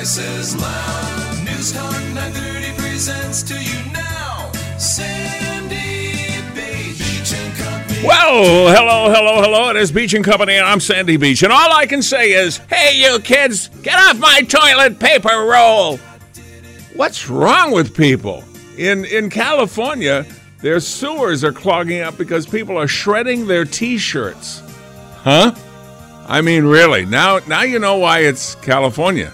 As loud. News Talk 930 presents to you now. Sandy Beach. Beach and Company. Well, hello, hello, hello. It is Beach and Company, and I'm Sandy Beach. And all I can say is, hey, you kids, get off my toilet paper roll. What's wrong with people? In in California, their sewers are clogging up because people are shredding their T-shirts. Huh? I mean, really? Now, now you know why it's California.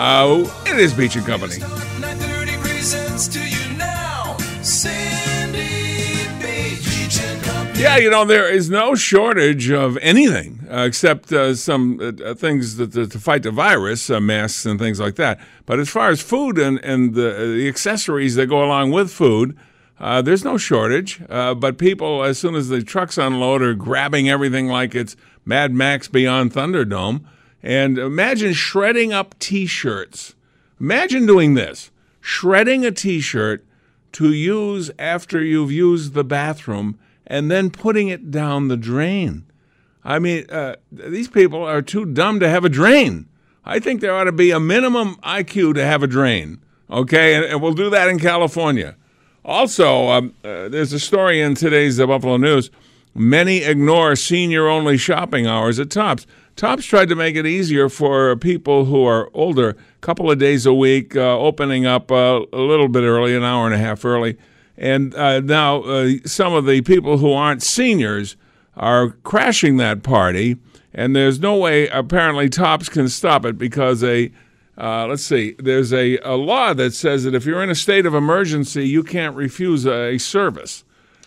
Uh, it is Beach and Company. Talk 930 presents to you now. Sandy Beach. Beach and Company. Yeah, you know there is no shortage of anything uh, except uh, some uh, uh, things that, that- to fight the virus, uh, masks and things like that. But as far as food and and the, uh, the accessories that go along with food, there's no shortage. But people, as soon as the trucks unload, are grabbing everything like it's Mad Max Beyond Thunderdome. And imagine shredding up T-shirts. Imagine doing this: shredding a T-shirt to use after you've used the bathroom and then putting it down the drain. I mean, uh, these people are too dumb to have a drain. I think there ought to be a minimum IQ to have a drain. Okay, and, and we'll do that in California. Also, um, uh, there's a story in today's the Buffalo News. Many ignore senior only shopping hours at Tops. Tops tried to make it easier for people who are older, a couple of days a week, uh, opening up uh, a little bit early, an hour and a half early. And uh, now uh, some of the people who aren't seniors are crashing that party, and there's no way apparently Tops can stop it because a uh, let's see, there's a, a law that says that if you're in a state of emergency, you can't refuse a, service.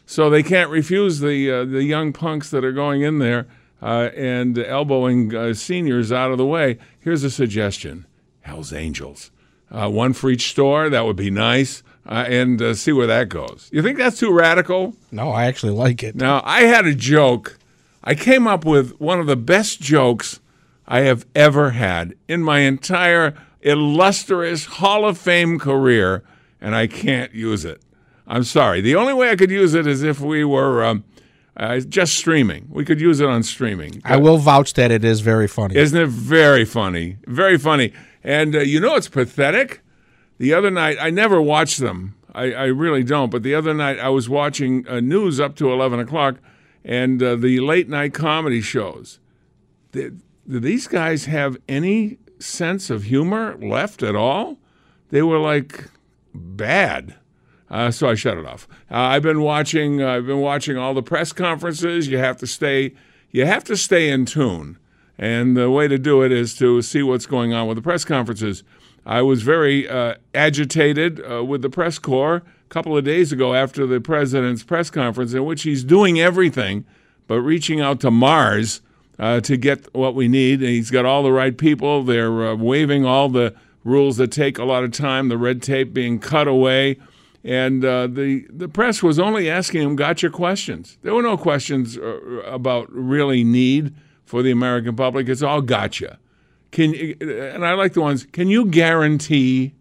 So they can't refuse the uh, the young punks that are going in there uh, and elbowing uh, seniors out of the way. Here's a suggestion: Hell's Angels, uh, one for each store. That would be nice, uh, and uh, see where that goes. You think that's too radical? No, I actually like it. Now, I had a joke. I came up with one of the best jokes I have ever had in my entire illustrious Hall of Fame career, and I can't use it. I'm sorry. The only way I could use it is if we were um, uh, just streaming. We could use it on streaming. I will vouch that it is very funny. Isn't it very funny? Very funny. And uh, you know it's pathetic? The other night, I never watch them. I, I really don't. But the other night, I was watching uh, news up to 11 o'clock and uh, the late night comedy shows. Did, do these guys have any sense of humor left at all? They were like bad. Uh, so I shut it off. Uh, I've been watching. Uh, I've been watching all the press conferences. You have to stay. You have to stay in tune, and the way to do it is to see what's going on with the press conferences. I was very uh, agitated uh, with the press corps a couple of days ago after the president's press conference, in which he's doing everything but reaching out to Mars uh, to get what we need. And he's got all the right people. They're uh, waiving all the rules that take a lot of time, the red tape being cut away. And uh, the, the press was only asking him gotcha questions. There were no questions uh, about really need for the American public. It's all gotcha. Can and I like the ones. Can you guarantee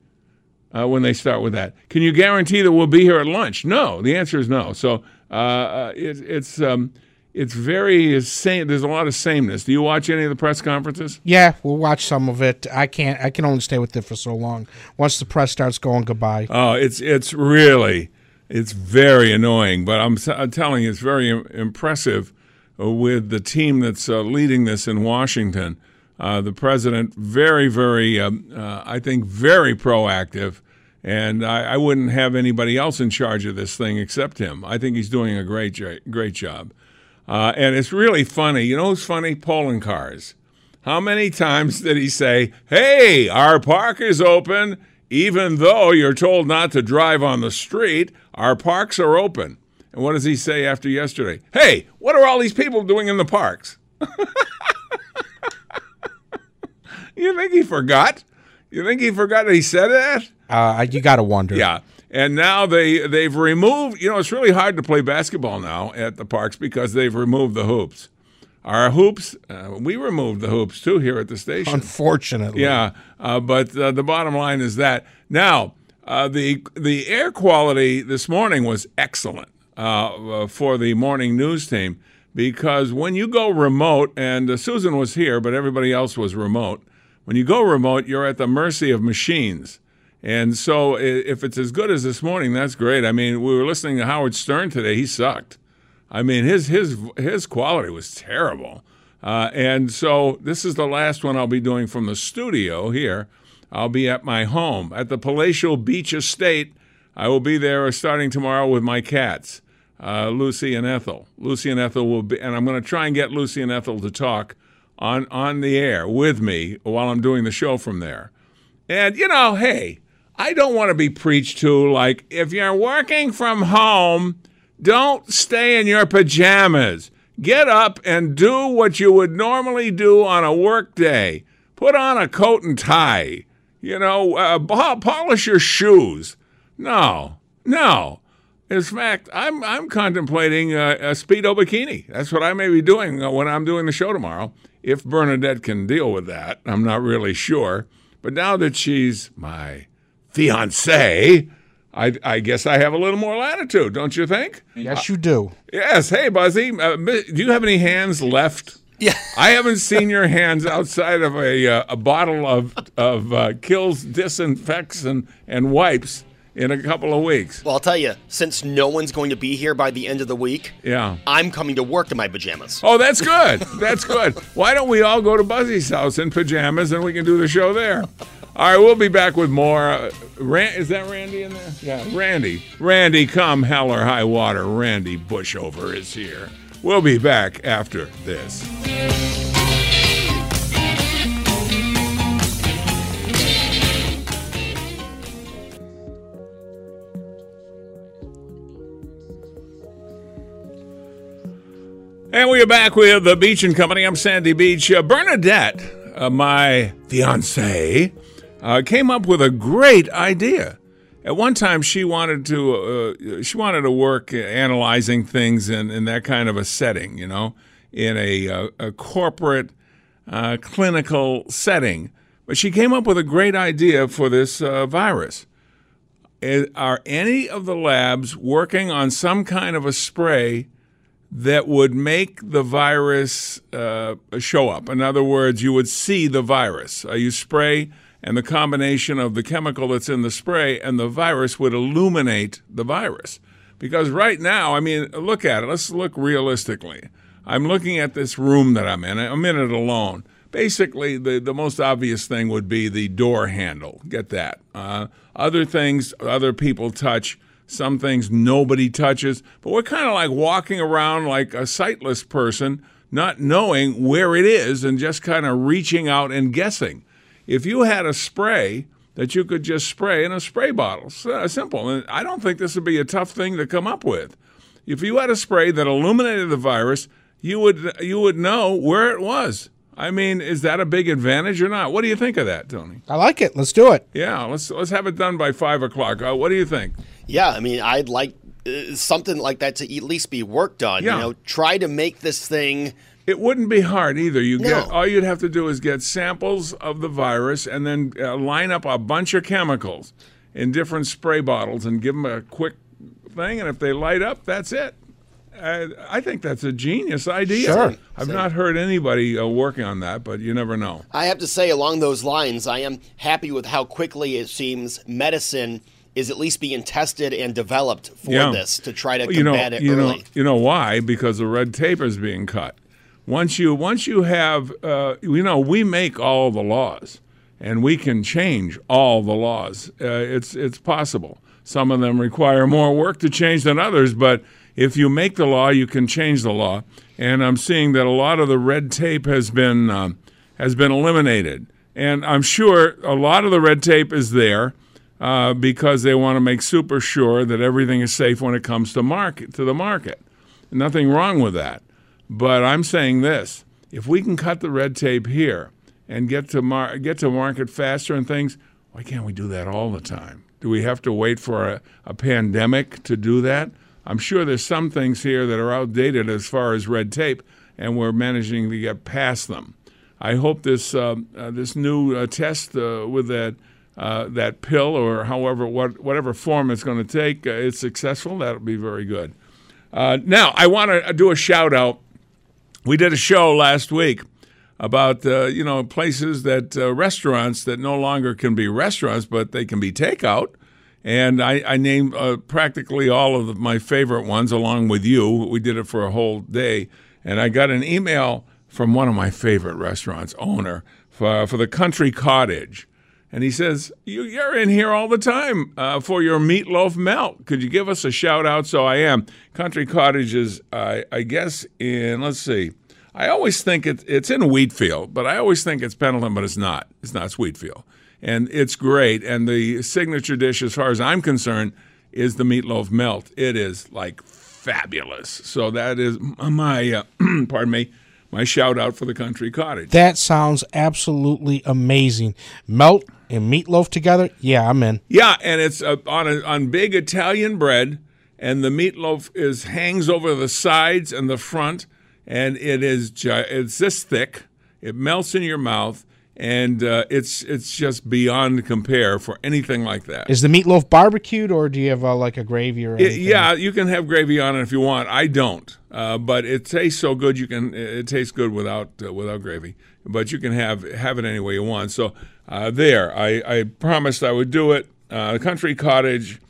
uh, when they start with that? Can you guarantee that we'll be here at lunch? No. The answer is no. So uh, uh, it, it's um, it's very same. There's a lot of sameness. Do you watch any of the press conferences? Yeah, we'll watch some of it. I can't. I can only stay with it for so long. Once the press starts going goodbye. Oh, it's it's really it's very annoying. But I'm, I'm telling you, it's very impressive uh, with the team that's uh, leading this in Washington. Uh, the president, very, very, um, uh, I think, very proactive. And I, I wouldn't have anybody else in charge of this thing except him. I think he's doing a great, great job. Uh, and it's really funny. You know who's funny? Poloncarz. How many times did he say, Hey, our park is open, even though you're told not to drive on the street? Our parks are open. And what does he say after yesterday? Hey, what are all these people doing in the parks? you think he forgot? You think he forgot that he said that? Uh, you got to wonder. Yeah. And now they they've removed. You know, it's really hard to play basketball now at the parks because they've removed the hoops. Our hoops, uh, we removed the hoops too here at the station. Unfortunately. Yeah, uh, but uh, the bottom line is that now uh, the the air quality this morning was excellent uh, uh, for the morning news team because when you go remote, and uh, Susan was here, but everybody else was remote. When you go remote, you're at the mercy of machines. And so, if it's as good as this morning, that's great. I mean, we were listening to Howard Stern today; he sucked. I mean, his his his quality was terrible. Uh, and so, this is the last one I'll be doing from the studio here. I'll be at my home at the Palatial Beach Estate. I will be there starting tomorrow with my cats, uh, Lucy and Ethel. Lucy and Ethel will be, and I'm going to try and get Lucy and Ethel to talk on on the air with me while I'm doing the show from there. And, you know, hey, I don't want to be preached to like, if you're working from home, don't stay in your pajamas. Get up and do what you would normally do on a work day. Put on a coat and tie. You know, uh, polish your shoes. No, no. In fact, I'm I'm contemplating a, a speedo bikini. That's what I may be doing uh, when I'm doing the show tomorrow. If Bernadette can deal with that, I'm not really sure. But now that she's my fiance, I, I guess I have a little more latitude, don't you think? Yes, you do. Yes. Hey, Buzzy, uh, do you have any hands left? Yeah. I haven't seen your hands outside of a, uh, a bottle of, of uh, kills, disinfects, and, and wipes in a couple of weeks. Well, I'll tell you, since no one's going to be here by the end of the week, Yeah. I'm coming to work in my pajamas. Oh, that's good. That's good. Why don't we all go to Buzzy's house in pajamas and we can do the show there? All right, we'll be back with more. Uh, Ran- is that Randy in there? Yeah, Randy. Randy, come hell or high water. Randy Bushover is here. We'll be back after this. And we are back with the Beach and Company. I'm Sandy Beach. Uh, Bernadette, uh, my fiance, uh, came up with a great idea. At one time, she wanted to uh, she wanted to work analyzing things in, in that kind of a setting, you know, in a, uh, a corporate uh, clinical setting. But she came up with a great idea for this uh, virus. Are any of the labs working on some kind of a spray that would make the virus uh, show up. In other words, you would see the virus. Uh, you spray, and the combination of the chemical that's in the spray and the virus would illuminate the virus. Because right now, I mean, look at it. Let's look realistically. I'm looking at this room that I'm in. I'm in it alone. Basically, the, the most obvious thing would be the door handle. Get that. Uh, other things other people touch some things nobody touches, but we're kind of like walking around like a sightless person, not knowing where it is and just kind of reaching out and guessing. If you had a spray that you could just spray in a spray bottle, uh, simple, and I don't think this would be a tough thing to come up with. If you had a spray that illuminated the virus, you would you would know where it was. I mean, is that a big advantage or not? What do you think of that, Tony? I like it. Let's do it. Yeah, let's let's have it done by five o'clock. Uh, what do you think? Yeah, I mean, I'd like uh, something like that to at least be worked on. Yeah. You know, try to make this thing. It wouldn't be hard either. You get all you'd have to do is get samples of the virus and then uh, line up a bunch of chemicals in different spray bottles and give them a quick thing. And if they light up, that's it. I, I think that's a genius idea. Sure. I've Same. not heard anybody uh, working on that, but you never know. I have to say, along those lines, I am happy with how quickly it seems medicine is at least being tested and developed for Yeah. this to try to Well, you know, combat it you early. know, you know why? Because the red tape is being cut. Once you once you have, uh, you know, we make all the laws, and we can change all the laws. Uh, it's it's possible. Some of them require more work to change than others, but if you make the law, you can change the law. And I'm seeing that a lot of the red tape has been um, has been eliminated, and I'm sure a lot of the red tape is there uh, because they want to make super sure that everything is safe when it comes to market to the market. Nothing wrong with that. But I'm saying this: if we can cut the red tape here and get to mar- get to market faster and things, why can't we do that all the time? Do we have to wait for a, a pandemic to do that? I'm sure there's some things here that are outdated as far as red tape, and we're managing to get past them. I hope this uh, uh, this new uh, test uh, with that uh, that pill or however what whatever form it's going to take uh, is successful. That'll be very good. Now I want to do a shout out. We did a show last week about uh, you know places that uh, restaurants that no longer can be restaurants but they can be takeout. And I, I named uh, practically all of my favorite ones along with you. We did it for a whole day. And I got an email from one of my favorite restaurants owner for, for the Country Cottage. And he says, you, You're in here all the time uh, for your meatloaf melt. Could you give us a shout out? So I am. Country Cottage is, I I guess, in, let's see. I always think it, it's in Wheatfield, but I always think it's Pendleton, but it's not. It's not. Wheatfield. And it's great. And the signature dish, as far as I'm concerned, is the meatloaf melt. It is like fabulous. So that is my, uh, pardon me, my shout out for the Country Cottage. That sounds absolutely amazing. Melt and meatloaf together? Yeah, I'm in. Yeah, and it's uh, on a, on big Italian bread, and the meatloaf is hangs over the sides and the front, and it is ju- it's this thick. It melts in your mouth, and uh, it's it's just beyond compare for anything like that. Is the meatloaf barbecued or do you have uh, like a gravy or It- yeah, you can have gravy on it if you want. I don't, uh, but it tastes so good. You can it tastes good without uh, without gravy. But you can have have it any way you want. So uh, there, I, I promised I would do it. Uh, Country Cottage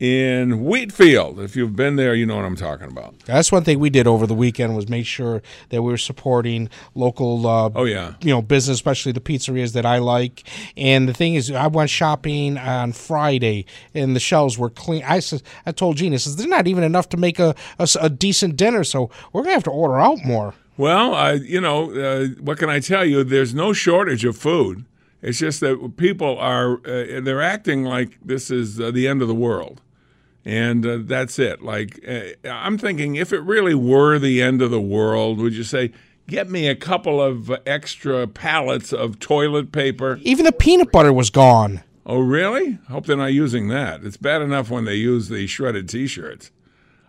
in Wheatfield. If you've been there, you know what I'm talking about. That's one thing we did over the weekend was make sure that we were supporting local. Uh, Oh yeah, you know, business, especially the pizzerias that I like. And the thing is, I went shopping on Friday, and the shelves were clean. I said, I told Gene, I says, there's not even enough to make a a decent dinner, so we're gonna have to order out more. Well, I, you know, uh, what can I tell you? There's no shortage of food. It's just that people are uh, they're acting like this is uh, the end of the world, and uh, that's it. Like uh, I'm thinking, if it really were the end of the world, would you say? Get me a couple of extra pallets of toilet paper. Even the peanut butter was gone. Oh, really? Hope they're not using that. It's bad enough when they use the shredded T-shirts.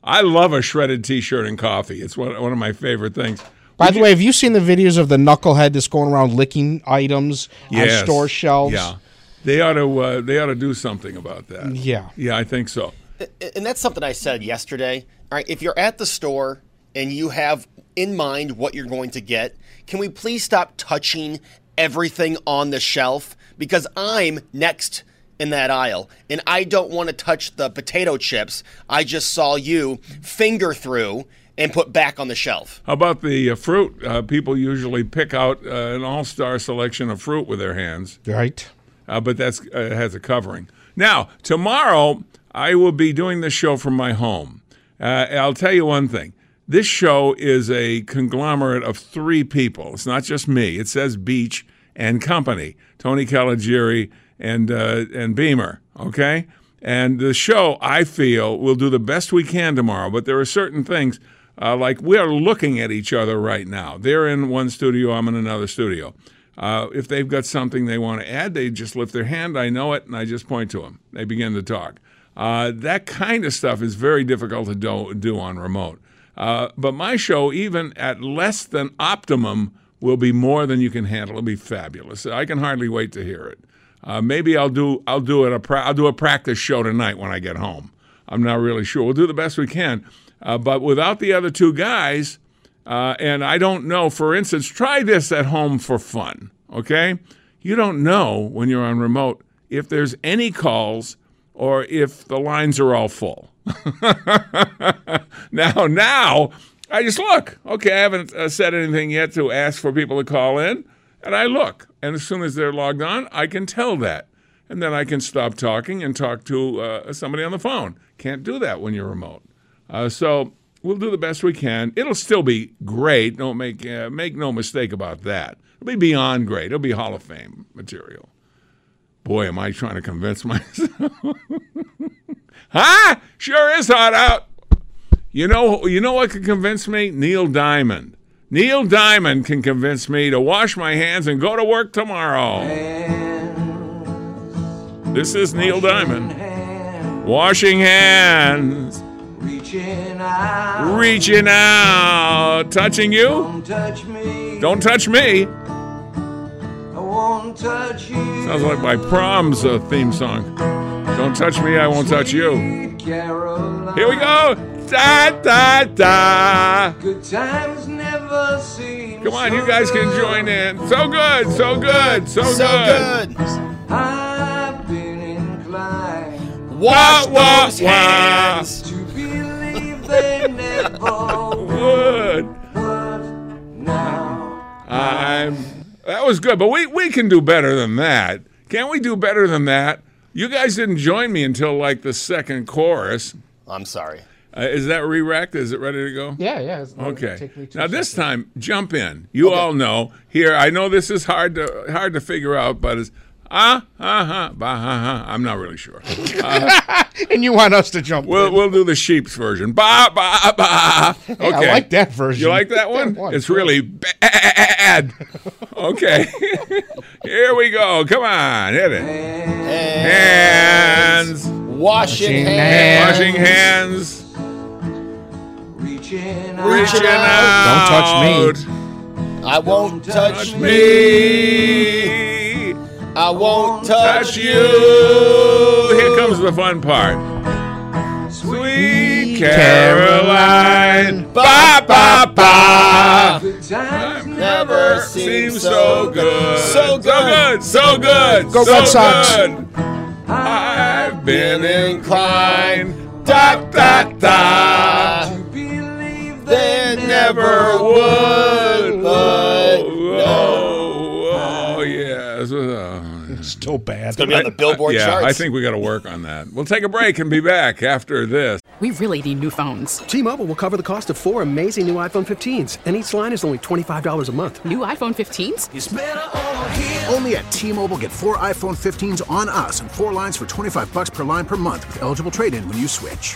I love a shredded T-shirt and coffee. It's one, one of my favorite things. By the way, have you seen the videos of the knucklehead that's going around licking items Yes. on store shelves? Yeah, they ought to. Uh, they ought to do something about that. Yeah. yeah, I think so. and that's something I said yesterday. All right, if you're at the store and you have in mind what you're going to get, can we please stop touching everything on the shelf? Because I'm next in that aisle and I don't want to touch the potato chips I just saw you finger through and put back on the shelf. How about the uh, fruit? Uh, people usually pick out uh, an all-star selection of fruit with their hands, Right. uh, but that's uh, has a covering. Now, tomorrow I will be doing this show from my home. Uh, I'll tell you one thing. This show is a conglomerate of three people. It's not just me. It says Beach and Company, Tony Caligiuri and uh, and Beamer. Okay, and the show I feel will do the best we can tomorrow. But there are certain things uh, like we are looking at each other right now. They're in one studio. I'm in another studio. Uh, if they've got something they want to add, they just lift their hand. I know it, and I just point to them. They begin to talk. Uh, that kind of stuff is very difficult to do, do on remote. Uh, but my show, even at less than optimum, will be more than you can handle. It'll be fabulous. I can hardly wait to hear it. Uh, maybe I'll do I'll do it a pra- I'll do a practice show tonight when I get home. I'm not really sure. We'll do the best we can. Uh, but without the other two guys, uh, and I don't know, for instance, try this at home for fun, okay? You don't know when you're on remote if there's any calls or if the lines are all full. now, now, I just look. Okay, I haven't uh, said anything yet to ask for people to call in, and I look. And as soon as they're logged on, I can tell that. And then I can stop talking and talk to uh, somebody on the phone. Can't do that when you're remote. Uh, so we'll do the best we can. It'll still be great. Don't make uh, make no mistake about that. It'll be beyond great. It'll be Hall of Fame material. Boy, am I trying to convince myself. huh? Sure is hot out. You know, you know what could convince me? Neil Diamond. Neil Diamond can convince me to wash my hands and go to work tomorrow. This is Neil Diamond. Washing hands. Reaching out. Reaching out. Touching you? Don't touch me. Don't touch me. I won't touch you. Sounds like my prom's uh, theme song. Don't touch me, I won't touch you. Caroline. Here we go. Da da da. Good times never seem Come on, so you guys can join in. So good, so good, so, So good. good. I've been inclined Wash Wah, those wah. hands. to believe they never Would. would. Now I'm. That was good, but we we can do better than that. Can't we do better than that? You guys didn't join me until like the second chorus. I'm sorry. Uh, is that re-rect? Is it ready to go? Yeah, yeah. it's- Okay. take me two Now this seconds. time, jump in. You all know here. I know this is hard to hard to figure out, but it's ah ah ha ba ha ha. I'm not really sure. and you want us to jump? We'll in. we'll do the sheep's version. Ba ba ba. Okay. I like that version. You like that one? one, It's yeah. really bad. Okay. Here we go. Come on, hit it. Hands. Washing Washing hands. Washing hands. reaching out. Reaching out. Don't touch me. I won't touch Touch me. me. I won't touch Touch you. Here comes the fun part. Sweet Caroline. Ba ba ba. Good times Never Seems seems so good. So good. So good. Go so Red Sox. good. I've been inclined. Da da da. to believe They they never would, It's still bad. It's gonna be on the Billboard yeah, charts. I think we got to work on that. We'll take a break and be back after this. We really need new phones. T-Mobile will cover the cost of four amazing new iPhone 15s, and each line is only $25 a month. New iPhone 15s? It's over here. Only at T-Mobile, get four iPhone 15s on us and four lines for 25 bucks per line per month with eligible trade-in when you switch.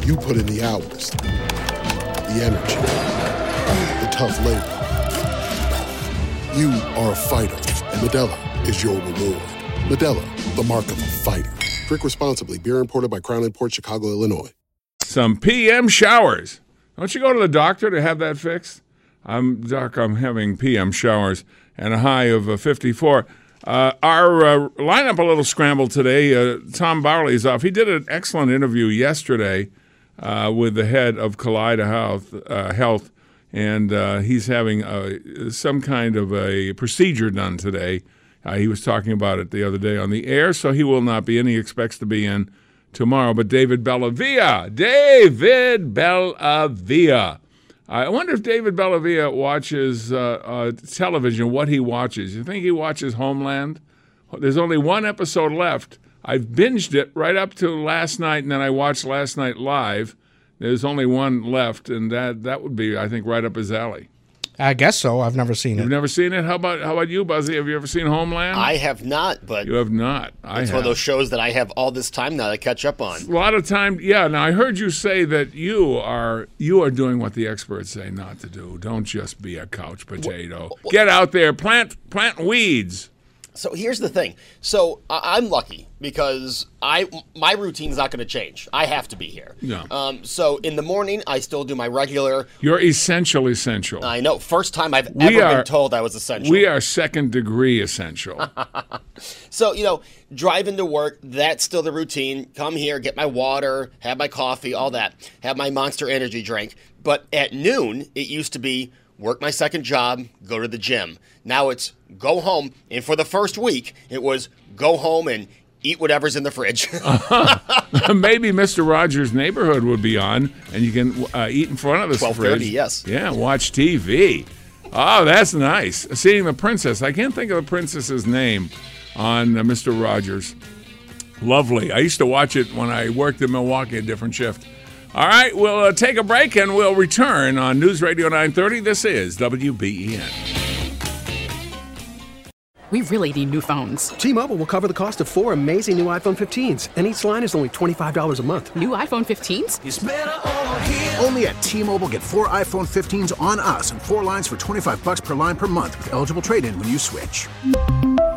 You put in the hours, the energy, the tough labor. You are a fighter, and Modelo is your reward. Modelo, the mark of a fighter. Drink responsibly. Beer imported by Crown Port Chicago, Illinois. Some PM showers. Don't you go to the doctor to have that fixed? I'm doc. I'm having PM showers and a high of uh, 54. Uh, our uh, lineup a little scrambled today. Uh, Tom Bauerle's off. He did an excellent interview yesterday uh, with the head of Kaleida Health, uh, Health and uh, he's having uh, some kind of a procedure done today. Uh, he was talking about it the other day on the air, so he will not be in. He expects to be in tomorrow. But David Bellavia, David Bellavia. I wonder if David Bellavia watches uh, uh, television, what he watches. You think he watches Homeland? There's only one episode left. I've binged it right up to last night, and then I watched last night live. There's only one left, and that, that would be, I think, right up his alley. I guess so. I've never seen it. You've it. never seen it? How about how about you, Buzzy? Have you ever seen Homeland? I have not, but you have not. I it's have. one of those shows that I have all this time now to catch up on. A lot of time, yeah. Now I heard you say that you are you are doing what the experts say not to do. Don't just be a couch potato. Get out there, plant plant weeds. So here's the thing. So I- I'm lucky because I my routine's not going to change. I have to be here. Yeah. Um, so in the morning, I still do my regular. You're essential, essential. I know. First time I've We ever are- been told I was essential. We are second degree essential. So, you know, driving to work, that's still the routine. Come here, get my water, have my coffee, all that. Have my monster energy drink. But at noon, it used to be work my second job, go to the gym. Now it's go home. And for the first week, it was go home and eat whatever's in the fridge. Maybe Mr. Rogers' Neighborhood would be on, and you can uh, eat in front of the 12:30, fridge. yes. Yeah, watch TV. Oh, that's nice. Seeing the princess. I can't think of the princess's name on uh, Mr. Rogers. Lovely. I used to watch it when I worked in Milwaukee, a different shift. All right, we'll uh, take a break and we'll return on News Radio 930. This is WBEN. We really need new phones. T-Mobile will cover the cost of four amazing new iPhone 15s, and each line is only $25 a month. New iPhone 15s? It's over here. Only at T-Mobile, get four iPhone 15s on us and four lines for 25 bucks per line per month with eligible trade-in when you switch.